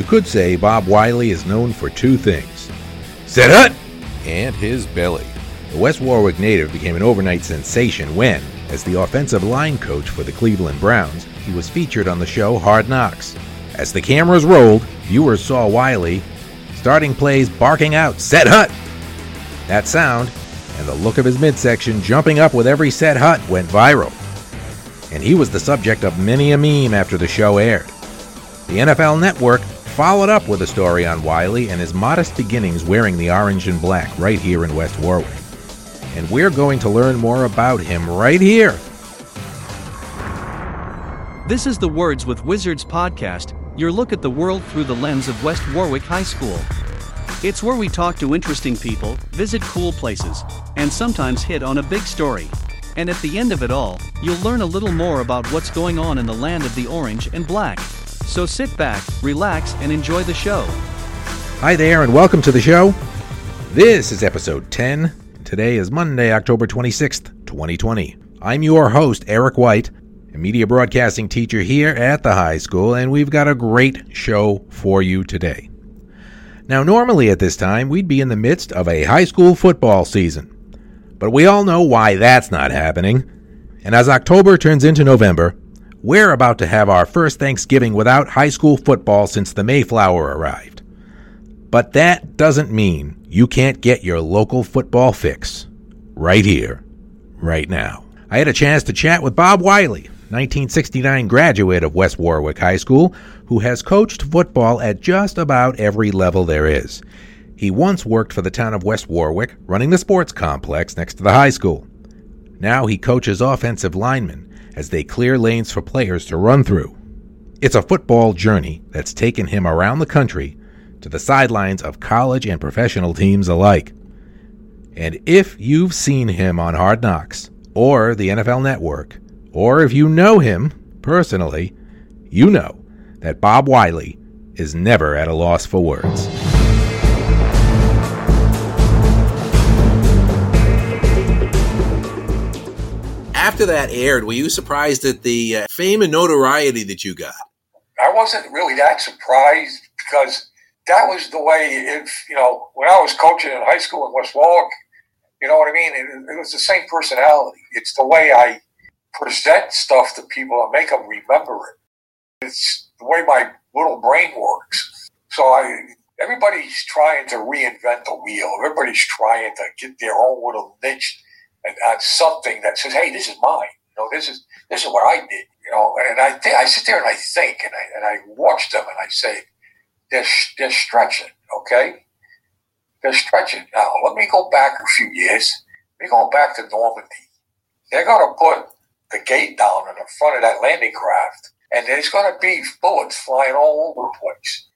You could say Bob Wylie is known for two things Set Hut and his belly. The West Warwick native became an overnight sensation when, as the offensive line coach for the Cleveland Browns, he was featured on the show Hard Knocks. As the cameras rolled, viewers saw Wylie starting plays barking out, Set Hut! That sound and the look of his midsection jumping up with every set hut went viral. And he was the subject of many a meme after the show aired. The NFL Network followed up with a story on Wylie and his modest beginnings wearing the orange and black right here in West Warwick. And we're going to learn more about him right here. This is the Words with Wizards podcast, your look at the world through the lens of West Warwick High School. It's where we talk to interesting people, visit cool places, and sometimes hit on a big story. And at the end of it all, you'll learn a little more about what's going on in the land of the orange and black. So sit back, relax, and enjoy the show. Hi there, and welcome to the show. This is episode 10. Today is Monday, October 26th, 2020. I'm your host, Eric White, a media broadcasting teacher here at the high school, and we've got a great show for you today. Now, normally at this time, we'd be in the midst of a high school football season. But we all know why that's not happening. And as October turns into November, we're about to have our first Thanksgiving without high school football since the Mayflower arrived. But that doesn't mean you can't get your local football fix right here, right now. I had a chance to chat with Bob Wylie, 1969 graduate of West Warwick High School, who has coached football at just about every level there is. He once worked for the town of West Warwick, running the sports complex next to the high school. Now he coaches offensive linemen as they clear lanes for players to run through. It's a football journey that's taken him around the country to the sidelines of college and professional teams alike. And if you've seen him on Hard Knocks or the NFL Network, or if you know him personally, you know that Bob Wylie is never at a loss for words. After that aired, were you surprised at the uh, fame and notoriety that you got? I wasn't really that surprised because that was the way, if, you know, when I was coaching in high school in West Warwick, you know what I mean? It, it was the same personality. It's the way I present stuff to people and make them remember it. It's the way my little brain works. So I, everybody's trying to reinvent the wheel. Everybody's trying to get their own little niche and something that says, "Hey, this is mine." You know, this is this is what I did. You know, and I think I sit there and I think and I and I watch them and I say, "They're they're stretching, okay? They're stretching." Now, let me go back a few years. Let me go back to Normandy. They're going to put the gate down in the front of that landing craft, and there's going to be bullets flying all over the place.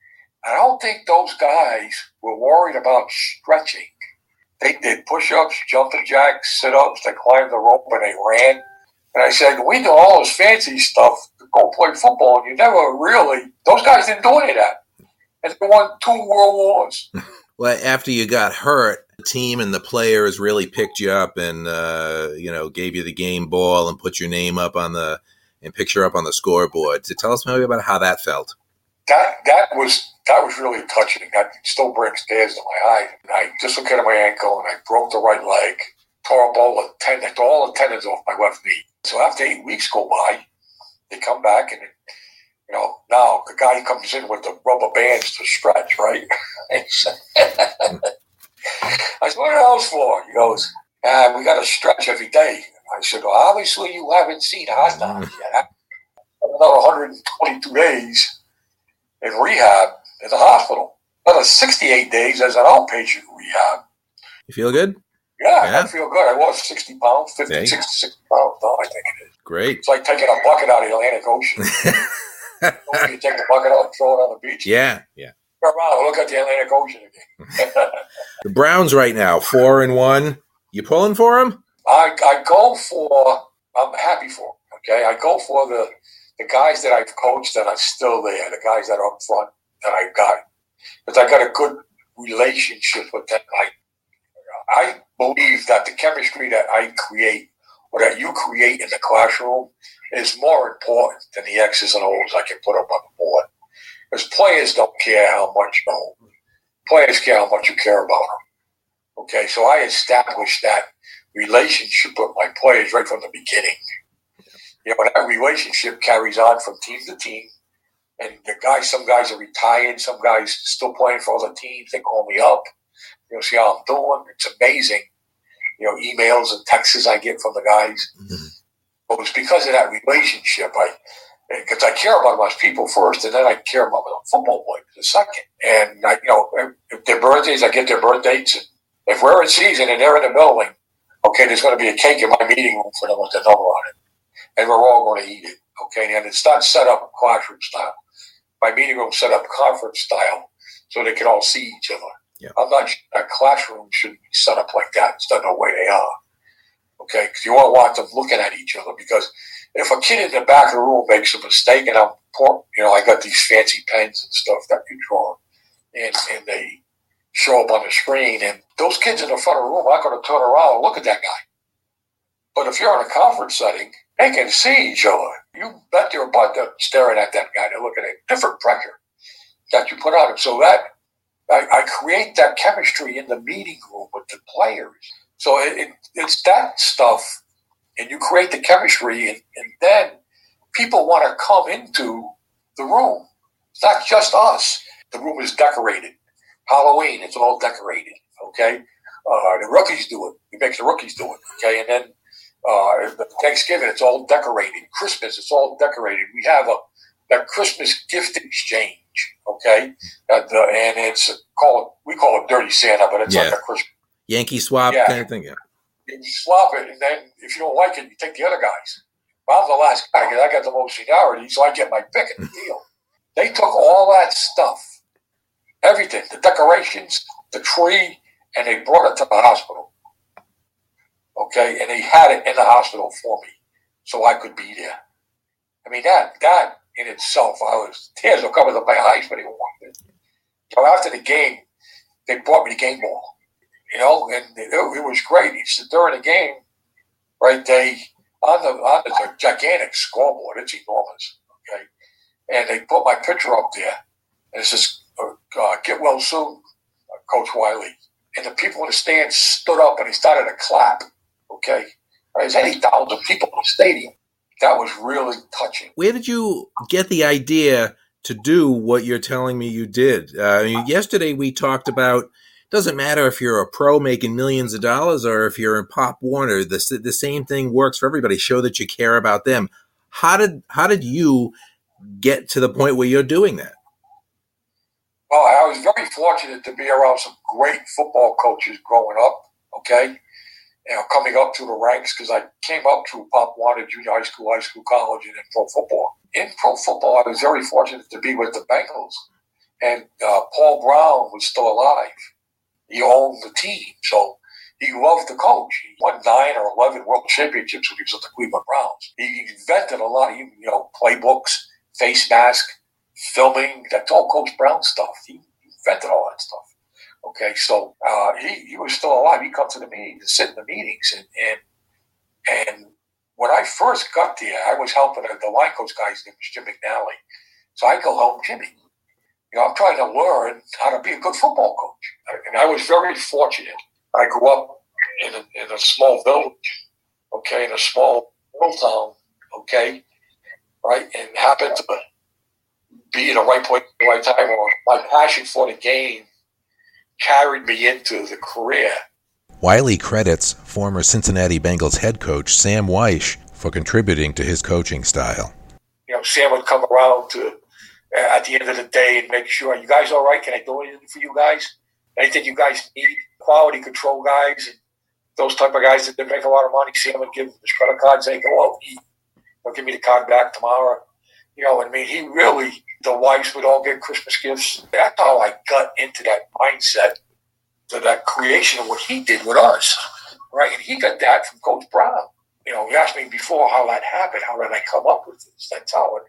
I don't think those guys were worried about stretching. They did push-ups, jumping jacks, sit-ups. They climbed the rope and they ran. And I said, we do all this fancy stuff go play football, and you never really. Those guys didn't do any of that, and they won two world wars. well, after you got hurt, the team and the players really picked you up and uh, you know gave you the game ball and put your name up on the and picture up on the scoreboard. So tell us maybe about how that felt. That that was that was really touching. That still brings tears to my eyes. And I dislocated my ankle and I broke the right leg, tore up all the tendons, all the tendons off my left knee. So after eight weeks go by, they come back and you know, now the guy comes in with the rubber bands to stretch, right? I said, what else for? He goes, uh, we got to stretch every day. I said, well, obviously you haven't seen hot dogs yet. Another 122 days in rehab at the hospital. Another 68 days as an outpatient rehab. You feel good? Yeah, yeah. I feel good. I lost 60 pounds, 50, hey. 60, 60 pounds. No, I think it is. Great. It's like taking a bucket out of the Atlantic Ocean. you take the bucket out and throw it on the beach. Yeah, yeah around, look at the Atlantic Ocean again. the Browns right now, four and one. You pulling for them? I, I go for. I'm happy for. Them, okay, I go for the the guys that I've coached that are still there, the guys that are up front that I've got, because I got a good relationship with them. I I believe that the chemistry that I create or that you create in the classroom is more important than the X's and O's I can put up on the board. Because players don't care how much you know. Players care how much you care about them. Okay, so I established that relationship with my players right from the beginning. You know, that relationship carries on from team to team. And the guys, some guys are retired, some guys still playing for other teams. They call me up, you know, see how I'm doing. It's amazing, you know, emails and texts I get from the guys. Mm-hmm. But it's because of that relationship. I because I care about my people first, and then I care about the football players the second. And I, you know, if their birthdays, I get their birth dates. And if we're in season and they're in the building, okay, there's going to be a cake in my meeting room for them with the number on it, and we're all going to eat it. Okay, and it's not set up classroom style. My meeting room set up conference style, so they can all see each other. Yeah. I'm not. A classroom shouldn't be set up like that. It's not the way they are. Okay, because you won't want them looking at each other because if a kid in the back of the room makes a mistake and I'm, you know, I got these fancy pens and stuff that you draw, and and they show up on the screen, and those kids in the front of the room aren't going to turn around and look at that guy. But if you're in a conference setting, they can see other. You bet your butt they're staring at that guy. They're looking at different pressure that you put on him. So that I, I create that chemistry in the meeting room with the players. So it, it, it's that stuff and you create the chemistry, and, and then people want to come into the room. It's not just us. The room is decorated. Halloween, it's all decorated. Okay, uh, the rookies do it. We make the rookies do it. Okay, and then uh, Thanksgiving, it's all decorated. Christmas, it's all decorated. We have a that Christmas gift exchange. Okay, uh, the, and it's called we call it Dirty Santa, but it's yeah. like a Christmas Yankee swap yeah. kind of thing. Yeah you swap it, and then if you don't like it, you take the other guys. Well, I'm the last guy because I got the most seniority, so I get my pick in the deal. They took all that stuff, everything, the decorations, the tree, and they brought it to the hospital. Okay, and they had it in the hospital for me, so I could be there. I mean that that in itself, I was tears were coming to my eyes when they walked in. So after the game, they brought me the game ball you know, and it, it was great. He said during the game, right? They on the on the gigantic scoreboard. It's enormous. Okay, and they put my picture up there, and it says uh, uh, "Get well soon, uh, Coach Wylie." And the people in the stands stood up and they started to clap. Okay? There's eighty thousand people in the stadium. That was really touching. Where did you get the idea to do what you're telling me you did? Uh, yesterday we talked about doesn't matter if you're a pro making millions of dollars or if you're in Pop Warner. The the same thing works for everybody. Show that you care about them. How did how did you get to the point where you're doing that? Well, I was very fortunate to be around some great football coaches growing up. Okay, you know, coming up through the ranks because I came up through Pop Warner Junior High School, high school, college, and in pro football. In pro football, I was very fortunate to be with the Bengals, and uh, Paul Brown was still alive he owned the team. So he loved the coach. He won nine or 11 world championships when he was at the Cleveland Browns. He invented a lot of, you know, playbooks, face mask, filming. That's all Coach Brown stuff. He invented all that stuff. Okay, so uh, he, he was still alive. He'd come to the meetings and sit in the meetings. And, and, and when I first got there, I was helping the line coach guy's name was Jim McNally. So I go help Jimmy you know, I'm trying to learn how to be a good football coach. And I was very fortunate. I grew up in a, in a small village, okay, in a small little town, okay, right, and happened to be in the right place at the right time. My passion for the game carried me into the career. Wylie credits former Cincinnati Bengals head coach Sam Wyche for contributing to his coaching style. You know, Sam would come around to uh, at the end of the day and make sure you guys all right? Can I do anything for you guys? Anything you guys need? Quality control guys and those type of guys that didn't make a lot of money. Them and give his credit cards. They go. They'll give me the card back tomorrow. You know, I mean, he really, the wives would all get Christmas gifts. That's how I got into that mindset, to that creation of what he did with us, right? And he got that from Coach Brown. You know, he asked me before how that happened. How did I come up with this? That's how it,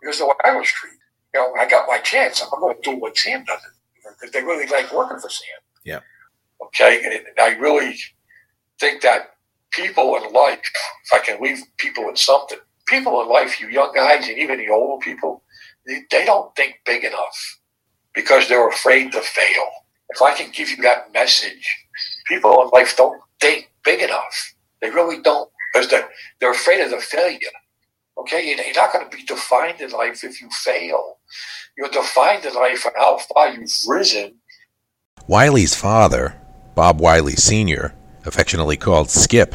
because the way I was treated you know, I got my chance. I'm going to do what Sam does because they really like working for Sam. Yeah. Okay. And I really think that people in life, if I can leave people with something, people in life, you young guys and even the older people, they don't think big enough because they're afraid to fail. If I can give you that message, people in life don't think big enough. They really don't because they're, they're afraid of the failure. Okay, you're not going to be defined in life if you fail. You're defined in life on how far you've risen. Wylie's father, Bob Wylie Sr., affectionately called Skip,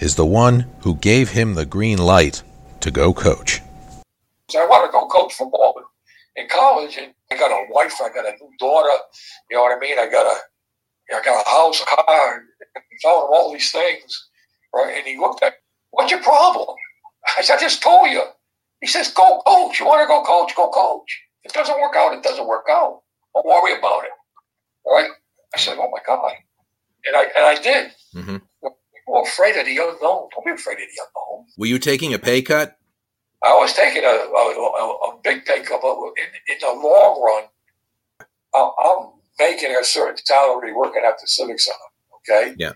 is the one who gave him the green light to go coach. So I want to go coach football in college, and I got a wife, I got a new daughter. You know what I mean? I got a, I got a house, a car, and telling him all these things, right? And he looked at, me, "What's your problem?" I said, "I just told you." He says, "Go coach. You want to go coach? Go coach. If it doesn't work out, it doesn't work out. Don't worry about it." All right? I said, "Oh my god," and I and I did. Mm-hmm. Are afraid of the unknown. Don't be afraid of the unknown. Were you taking a pay cut? I was taking a, a, a big pay cut, but in, in the long run, I'm making a certain salary working at the Civic Center. Okay. Yeah.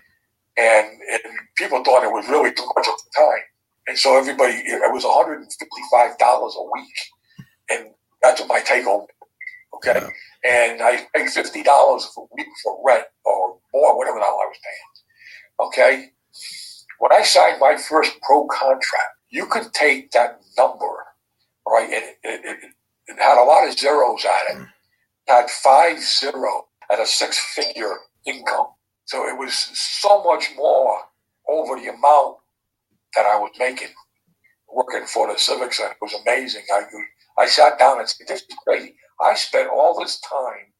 And, and people thought it was really too much at the time. And so everybody, it was $155 a week. And that's what my take home. Okay. And I paid $50 a week for rent or more, whatever the hell I was paying. Okay. When I signed my first pro contract, you could take that number, right? And it, it, it had a lot of zeros on it. it had five zero at a six figure income. So it was so much more over the amount that I was making working for the Civic Center. It was amazing. I, I sat down and said, this is crazy. I spent all this time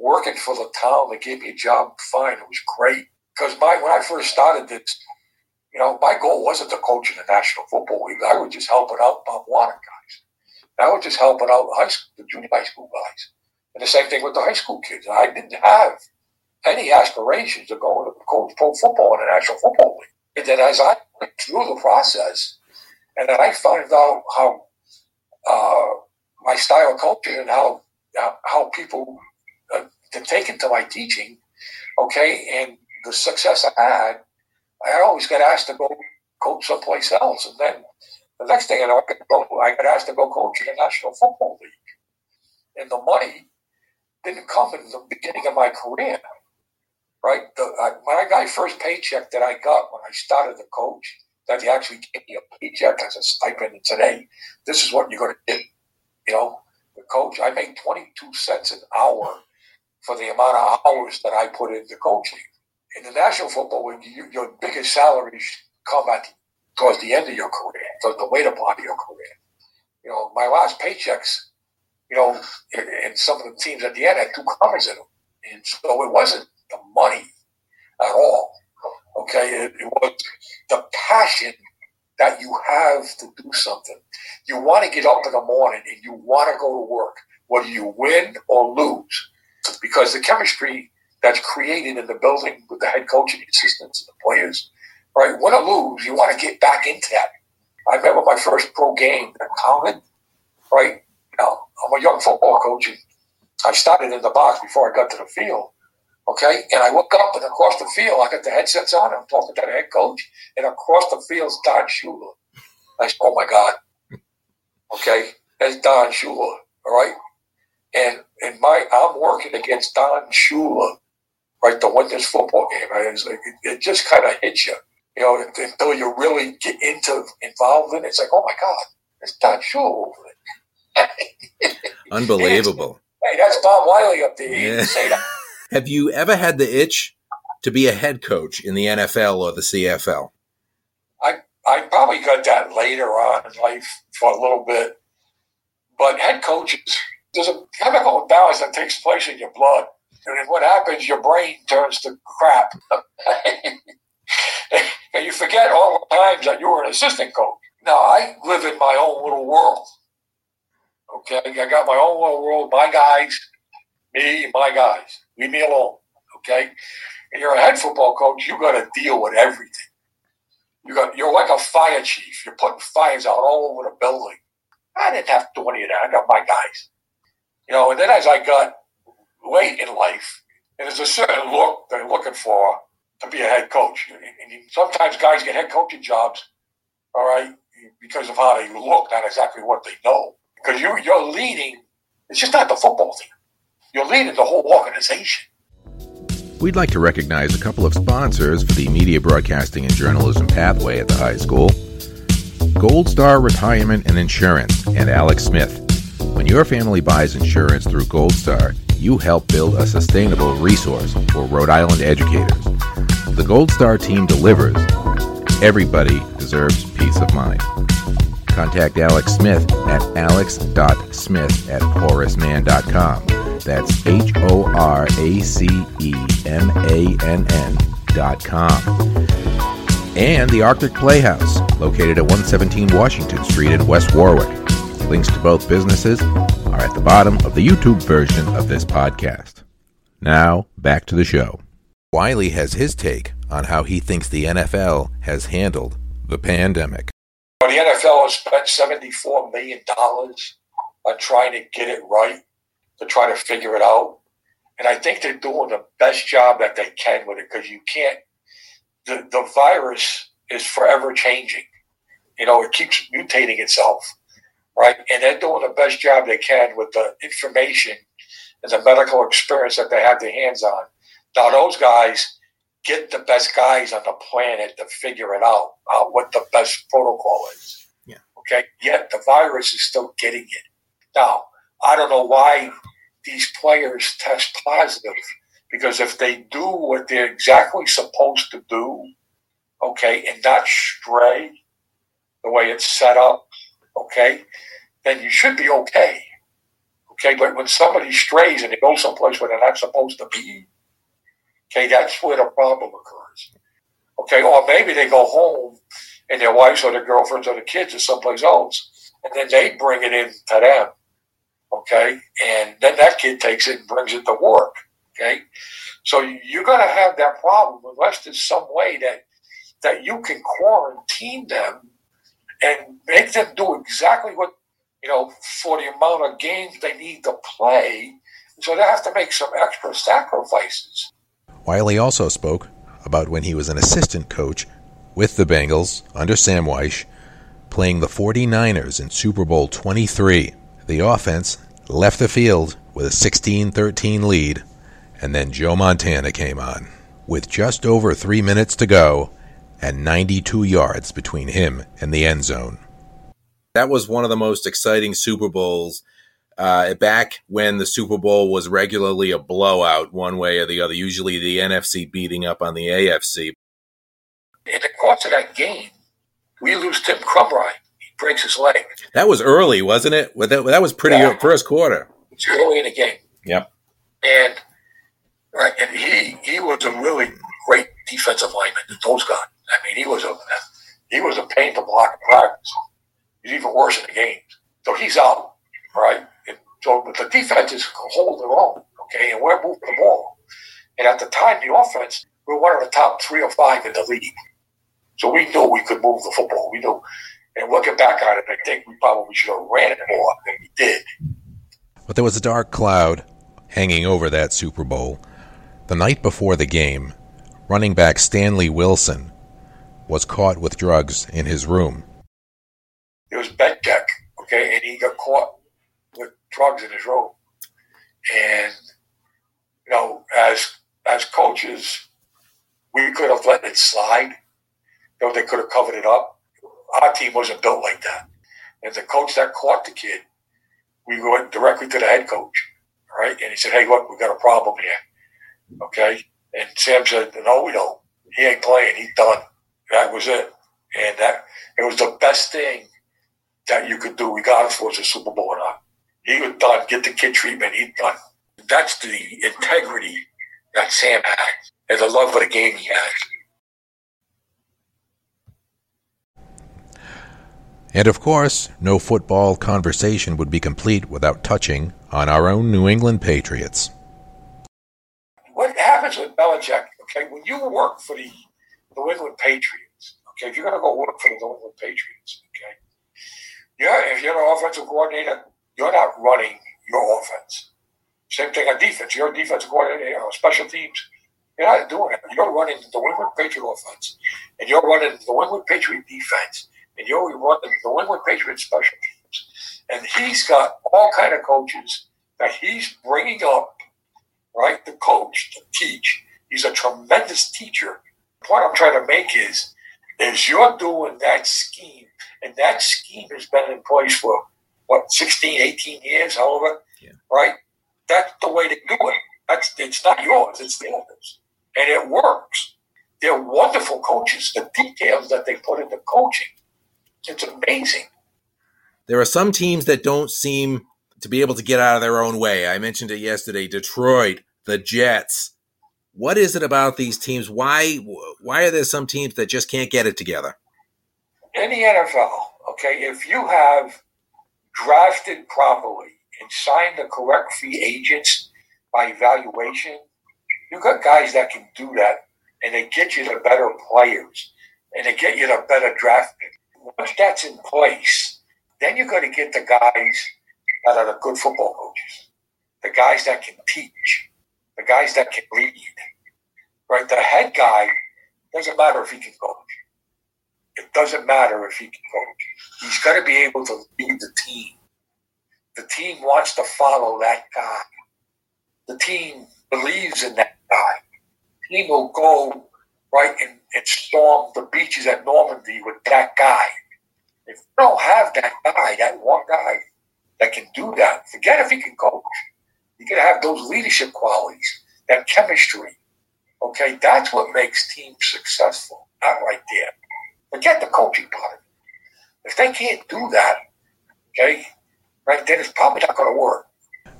working for the town They gave me a job fine. It was great. Because my when I first started this, you know, my goal wasn't to coach in the National Football League. I was just helping out Pop Warner guys. I was just helping out the high school, the junior high school guys. And the same thing with the high school kids. I didn't have any aspirations of going to coach pro football in the National Football League. And then as I went through the process, and then I found out how uh, my style of coaching and how how people uh, to take into my teaching, okay, and the success I had, I always get asked to go coach someplace else, and then the next thing I know, I go, I got asked to go coach in the National Football League, and the money didn't come in the beginning of my career, right? The, I, got my first paycheck that I got when I started to coach, that he actually gave me a paycheck as a stipend, and today, this is what you're going to get, you know, the coach. I make 22 cents an hour for the amount of hours that I put into coaching in the National Football League, you, your biggest salaries come at the, towards the end of your career, towards the later part of your career. You know, my last paychecks, you know, in, some of the teams at the end had two commas in them, and so it wasn't the money at all. Okay, it, it was the passion that you have to do something. You want to get up in the morning and you want to go to work, whether you win or lose, because the chemistry that's created in the building with the head coach and the assistants and the players, right? Win or lose, you want to get back into that. I remember my first pro game that counted, right? Now, I'm a young football coach, and I started in the box before I got to the field. Okay, and I look up and across the field, I got the headsets on. I'm talking to the head coach, and across the field's Don Shula. I said, "Oh my God!" Okay, that's Don Shula. All right, and and my I'm working against Don Shula right, to win this football game. Right? It's like, it, it just kind of hits you, you know, until you really get into involved in it. It's like, oh my God, it's Don Shula over it. Unbelievable. hey, that's Bob Wylie up there. Yeah. Have you ever had the itch to be a head coach in the NFL or the CFL? I I probably got that later on in life for a little bit, but head coaches there's a chemical imbalance that takes place in your blood and what happens, your brain turns to crap. and you forget all the times that you were an assistant coach. Now, I live in my own little world. Okay, I got my own little world, my guys, me, my guys. Leave me alone. Okay, and you're a head football coach. You got to deal with everything. You got you're like a fire chief. You're putting fires out all over the building. I didn't have to do any of that. I got my guys. You know, and then as I got late in life, and there's a certain look they're looking for to be a head coach. And sometimes guys get head coaching jobs, all right, because of how they look, not exactly what they know. because you, you're leading. It's just not the football team. You're leading the whole organization. We'd like to recognize a couple of sponsors for the media broadcasting and journalism pathway at the high school. Gold Star Retirement and Insurance and Alex Smith. When your family buys insurance through Gold Star, you help build a sustainable resource for Rhode Island educators. The Gold Star team delivers. Everybody deserves peace of mind. Contact Alex Smith at alex.smith at horacemann.com. That's H O R A C E M A N N dot com. And the Arctic Playhouse, located at 117 Washington Street in West Warwick. Links to both businesses are at the bottom of the YouTube version of this podcast. Now, back to the show. Wylie has his take on how he thinks the NFL has handled the pandemic. The NFL has spent $74 million on trying to get it right, to try to figure it out. And I think they're doing the best job that they can with it because you can't, the, the virus is forever changing. You know, it keeps mutating itself right? And they're doing the best job they can with the information and the medical experience that they have their hands on. Now, those guys get the best guys on the planet to figure it out, uh, what the best protocol is. Yeah. Okay. Yet the virus is still getting it. Now, I don't know why these players test positive because if they do what they're exactly supposed to do, okay, and not stray the way it's set up, okay, then you should be okay. Okay, but when somebody strays and they go someplace where they're not supposed to be, okay, that's where the problem occurs. Okay, or maybe they go home and their wives or their girlfriends or their kids are someplace else, and then they bring it in to them. Okay, and then that kid takes it and brings it to work. Okay, so you're going to have that problem unless there's some way that that you can quarantine them and make them do exactly what you know, for the amount of games they need to play. So they have to make some extra sacrifices. Wylie also spoke about when he was an assistant coach with the Bengals under Sam Wyche, playing the 49ers in Super Bowl 23. The offense left the field with a 16 13 lead, and then Joe Montana came on. With just over three minutes to go and 92 yards between him and the end zone that was one of the most exciting Super Bowls uh, back when the Super Bowl was regularly a blowout one way or the other, usually the NFC beating up on the AFC. In the course of that game, we lose Tim Krumrie. He breaks his leg. That was early, wasn't it? That, that was pretty yeah. first quarter. It's early in the game. Yep. And right, and he he was a really great defensive lineman. Those guys. I mean, he was a he was a pain to block in practice. He's even worse in the games. So he's out, right? And so but the defense is holding their own, okay? And we're moving the ball. And at the time, the offense, we were one of the top three or five in the league. So we knew we could move the football. We knew. And looking back on it, I think we probably should have ran it more than we did. But there was a dark cloud hanging over that Super Bowl. The night before the game, running back Stanley Wilson was caught with drugs in his room. It was bed Benkek, okay, and he got caught with drugs in his room. And you know, as as coaches, we could have let it slide. You know, they could have covered it up. Our team wasn't built like that. And the coach that caught the kid, we went directly to the head coach, right? And he said, "Hey, look, we got a problem here." Okay, and Sam said, "No, we don't. He ain't playing. He's done." That was it, and that it was the best thing that you could do regardless was a Super Bowl or not. He was done. Get the kid treatment. He's done. That's the integrity that Sam had and the love of the game he had. And of course, no football conversation would be complete without touching on our own New England Patriots. What happens with Belichick, okay, when you work for the New England Patriots, okay, if you're going to go work for the New England Patriots, okay, yeah, if you're an offensive coordinator, you're not running your offense. Same thing on defense. You're a defensive coordinator, you know, special teams. You're not doing it. You're running the New England Patriot offense, and you're running the New England Patriot defense, and you're running the New England Patriot special teams. and he's got all kind of coaches that he's bringing up, right? The coach to teach. He's a tremendous teacher. What I'm trying to make is, is you're doing that scheme, and that scheme has been in place for what 16, 18 years, however, yeah. right? That's the way to do it. That's it's not yours, it's theirs, and it works. They're wonderful coaches. The details that they put into coaching, it's amazing. There are some teams that don't seem to be able to get out of their own way. I mentioned it yesterday. Detroit, the Jets. What is it about these teams? Why why are there some teams that just can't get it together? In the NFL, okay, if you have drafted properly and signed the correct free agents by evaluation, you got guys that can do that and they get you the better players and they get you the better draft pick. Once that's in place, then you're going to get the guys that are the good football coaches, the guys that can teach, the guys that can lead. Right? The head guy doesn't matter if he can coach. It doesn't matter if he can coach. He's got to be able to lead the team. The team wants to follow that guy. The team believes in that guy. The team will go right and, and storm the beaches at Normandy with that guy. If you don't have that guy, that one guy that can do that, forget if he can coach. You got to have those leadership qualities, that chemistry. Okay, that's what makes teams successful. Not right there. Forget the coaching part. If they can't do that, okay, right then it's probably not going to work.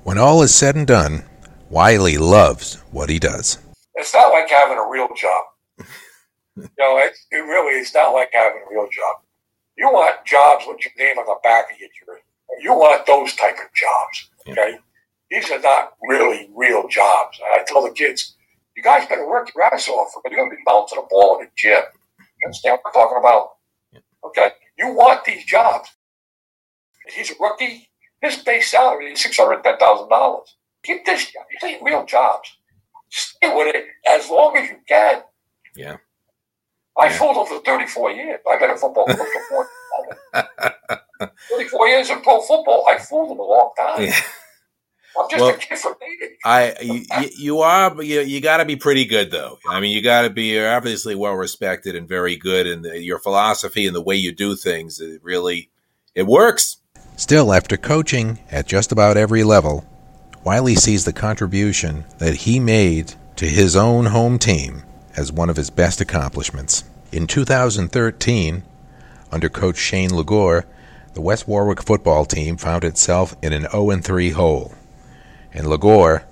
When all is said and done, Wylie loves what he does. It's not like having a real job. you know, it, it really is not like having a real job. You want jobs with your name on the back of your jersey. You want those type of jobs. Okay, these are not really real jobs. I tell the kids, you guys better work your ass off, or you're going to be bouncing a ball in the gym. You understand what I'm talking about? Okay, you want these jobs. He's a rookie. His base salary is six hundred ten thousand dollars. Keep this job. These ain't real jobs. Stay with it as long as you can. Yeah. I yeah. fooled him for 34 years. I've been a football for 34 years in pro football. I fooled him a long time. Yeah. I'm just well, a kid from Natick. I you, you are, but you, you got to be pretty good though. I mean, you got to be you're obviously well respected and very good, and your philosophy and the way you do things, it really it works. Still, after coaching at just about every level, Wylie sees the contribution that he made to his own home team as one of his best accomplishments. In 2013, under coach Shane Legore, the West Warwick football team found itself in an 0 3 hole. And Legore,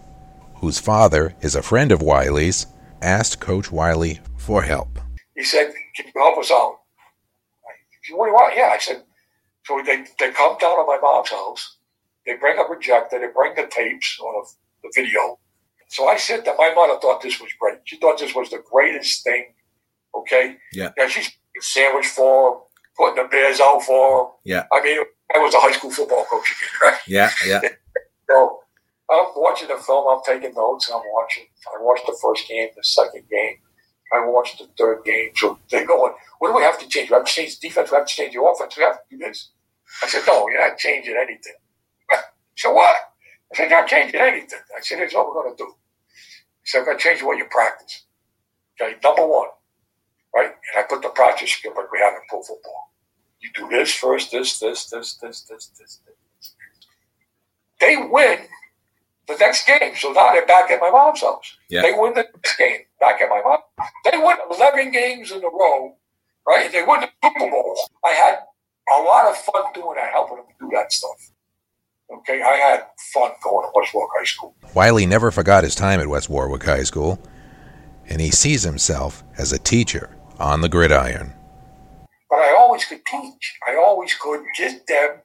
whose father is a friend of Wylie's, asked Coach Wylie for help. He said, Can you help us out? What do you want? Yeah, I said, So they, they come down to my mom's house, they bring a projector, they bring the tapes or the, the video, so I said that my mother thought this was great. She thought this was the greatest thing. Okay. Yeah. Yeah. She's sandwich for him, putting the bears out for him. Yeah. I mean, I was a high school football coach again, right? Yeah. Yeah. so I'm watching the film. I'm taking notes. I'm watching. I watched the first game, the second game. I watched the third game. So they're going, what do we have to change? We have to change the defense. We have to change the offense. We have to do this. I said, no, you're not changing anything. so what? I said, you're not changing anything. I said, here's what we're going to do. He said, I'm going to change the way you practice. Okay, number one, right? And I put the practice skill like we have in pro football. You do this first, this, this, this, this, this, this, this. They win the next game. So now they're back at my mom's house. Yeah. They win the next game back at my mom. They win 11 games in a row, right? They win the Super Bowl. I had a lot of fun doing that, helping them do that stuff. Okay, I had fun going to West Warwick High School. Wylie never forgot his time at West Warwick High School, and he sees himself as a teacher on the gridiron. But I always could teach. I always could get them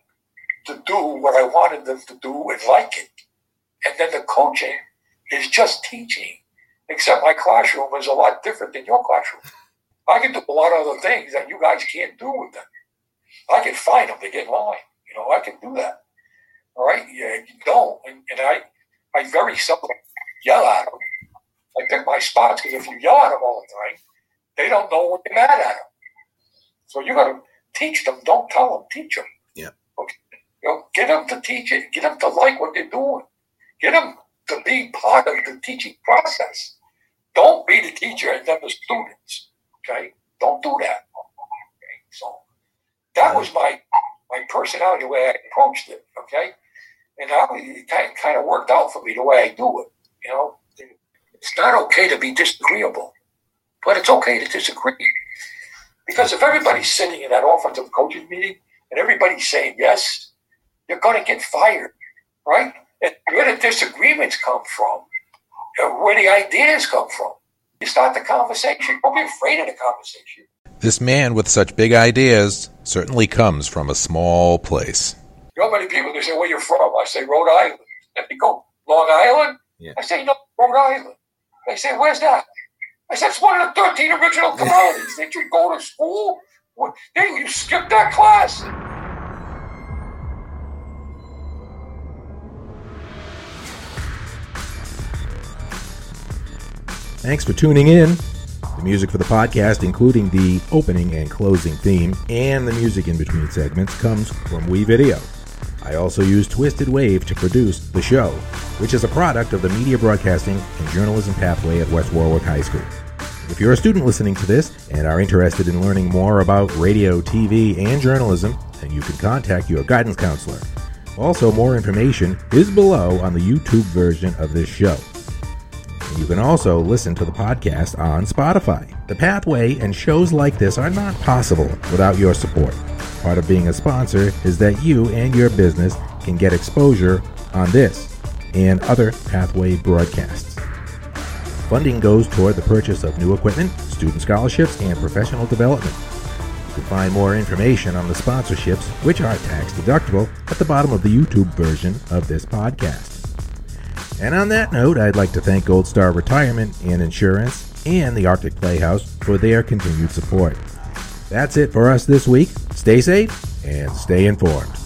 to do what I wanted them to do and like it. And then the coaching is just teaching, except my classroom is a lot different than your classroom. I can do a lot of other things that you guys can't do with them. I can find them to get in line. You know, I can do that. All right, yeah, you don't, and, and I, I very seldom yell at them. I pick my spots because if you yell at them all the time, they don't know what you're mad at them. So you got to teach them. Don't tell them. Teach them. Yeah. Okay. You know, get them to teach it. Get them to like what they're doing. Get them to be part of the teaching process. Don't be the teacher and then the students. Okay, don't do that. Okay? So that was my my personality, the way I approached it. Okay, and now it kind of worked out for me the way I do it. You know, it's not okay to be disagreeable, but it's okay to disagree. Because if everybody's sitting in that offensive coaching meeting and everybody's saying yes, you're going to get fired, right? Where the disagreements come from, uh, where the ideas come from. You start the conversation. Don't be afraid of the conversation. This man with such big ideas certainly comes from a small place. You know, many people they say, "Where you from?" I say, "Rhode Island." And they go, "Long Island?" Yeah. I say, "No, Rhode Island." They say, "Where's that?" I said, "It's one of the thirteen original colonies." Did you go to school? What, hey, you skip that class. Thanks for tuning in. The music for the podcast, including the opening and closing theme and the music in between segments, comes from WeVideo. I also use Twisted Wave to produce the show, which is a product of the Media Broadcasting and Journalism Pathway at West Warwick High School. If you're a student listening to this and are interested in learning more about radio, TV, and journalism, then you can contact your guidance counselor. Also, more information is below on the YouTube version of this show. You can also listen to the podcast on Spotify. The Pathway and shows like this are not possible without your support. Part of being a sponsor is that you and your business can get exposure on this and other Pathway broadcasts. Funding goes toward the purchase of new equipment, student scholarships, and professional development. You can find more information on the sponsorships, which are tax deductible, at the bottom of the YouTube version of this podcast. And on that note, I'd like to thank Gold Star Retirement and Insurance and the Arctic Playhouse for their continued support. That's it for us this week. Stay safe and stay informed.